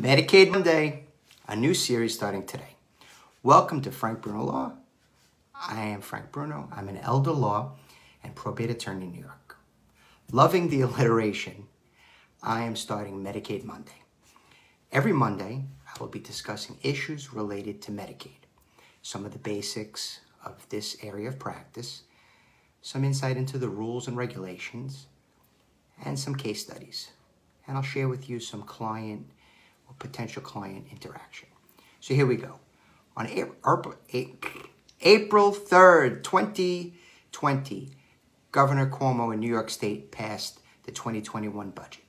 Medicaid Monday, a new series starting today. Welcome to Frank Bruno Law. I am Frank Bruno. I'm an elder law and probate attorney in New York. Loving the alliteration, I am starting Medicaid Monday. Every Monday, I will be discussing issues related to Medicaid, some of the basics of this area of practice, some insight into the rules and regulations, and some case studies. And I'll share with you some client or potential client interaction. So here we go. On April, April 3rd, 2020, Governor Cuomo in New York State passed the 2021 budget.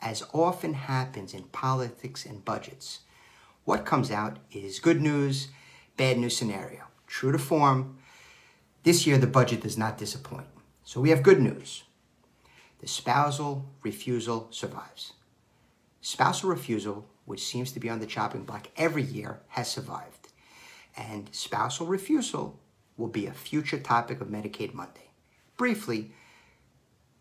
As often happens in politics and budgets, what comes out is good news, bad news scenario. True to form, this year the budget does not disappoint. So we have good news. The spousal refusal survives. Spousal refusal, which seems to be on the chopping block every year, has survived. And spousal refusal will be a future topic of Medicaid Monday. Briefly,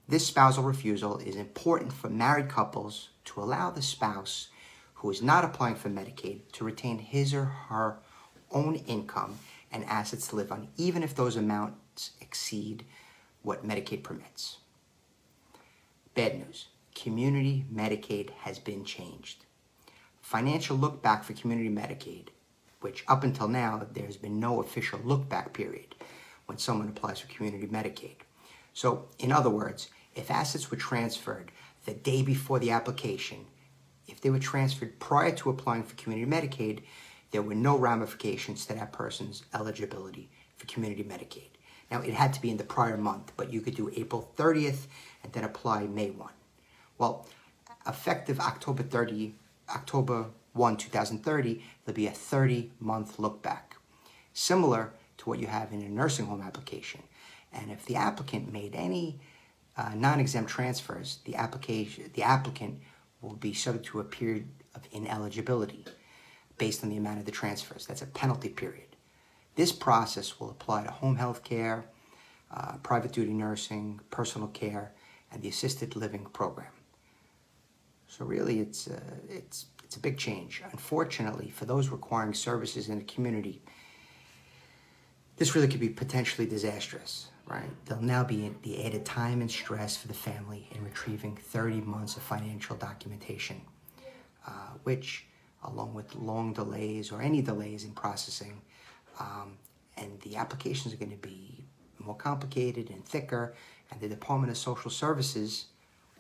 this spousal refusal is important for married couples to allow the spouse who is not applying for Medicaid to retain his or her own income and assets to live on, even if those amounts exceed what Medicaid permits. Bad news community Medicaid has been changed. Financial look back for community Medicaid, which up until now there's been no official look back period when someone applies for community Medicaid. So, in other words, if assets were transferred the day before the application, if they were transferred prior to applying for community Medicaid, there were no ramifications to that person's eligibility for community Medicaid. Now, it had to be in the prior month, but you could do April 30th and then apply May 1. Well, effective October 30, October 1, 2030, there'll be a 30 month look back, similar to what you have in a nursing home application. And if the applicant made any uh, non-exempt transfers, the application, the applicant will be subject to a period of ineligibility based on the amount of the transfers. That's a penalty period. This process will apply to home health care, uh, private duty nursing, personal care, and the assisted living program. So really, it's, uh, it's, it's a big change. Unfortunately, for those requiring services in the community, this really could be potentially disastrous, right? There'll now be the added time and stress for the family in retrieving 30 months of financial documentation, uh, which, along with long delays or any delays in processing, um, and the applications are going to be more complicated and thicker, and the Department of Social Services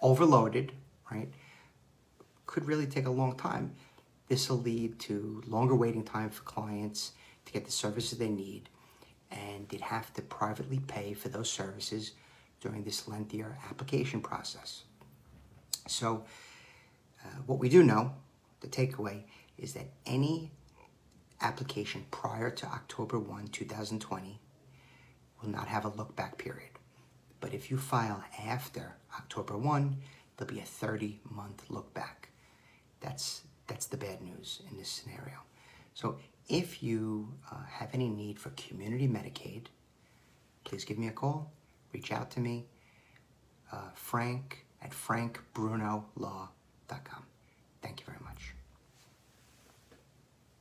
overloaded, right, could really take a long time. This will lead to longer waiting time for clients to get the services they need and they'd have to privately pay for those services during this lengthier application process. So, uh, what we do know, the takeaway, is that any application prior to October 1, 2020 will not have a look back period. But if you file after October 1, there'll be a 30 month look back. That's, that's the bad news in this scenario. So if you uh, have any need for community Medicaid, please give me a call, reach out to me, uh, frank at frankbrunolaw.com. Thank you very much.